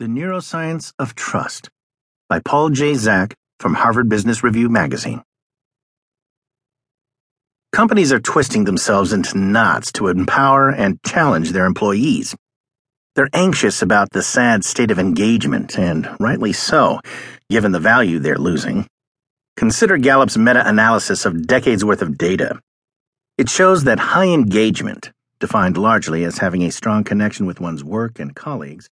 The Neuroscience of Trust by Paul J. Zak from Harvard Business Review magazine. Companies are twisting themselves into knots to empower and challenge their employees. They're anxious about the sad state of engagement, and rightly so, given the value they're losing. Consider Gallup's meta analysis of decades worth of data. It shows that high engagement, defined largely as having a strong connection with one's work and colleagues,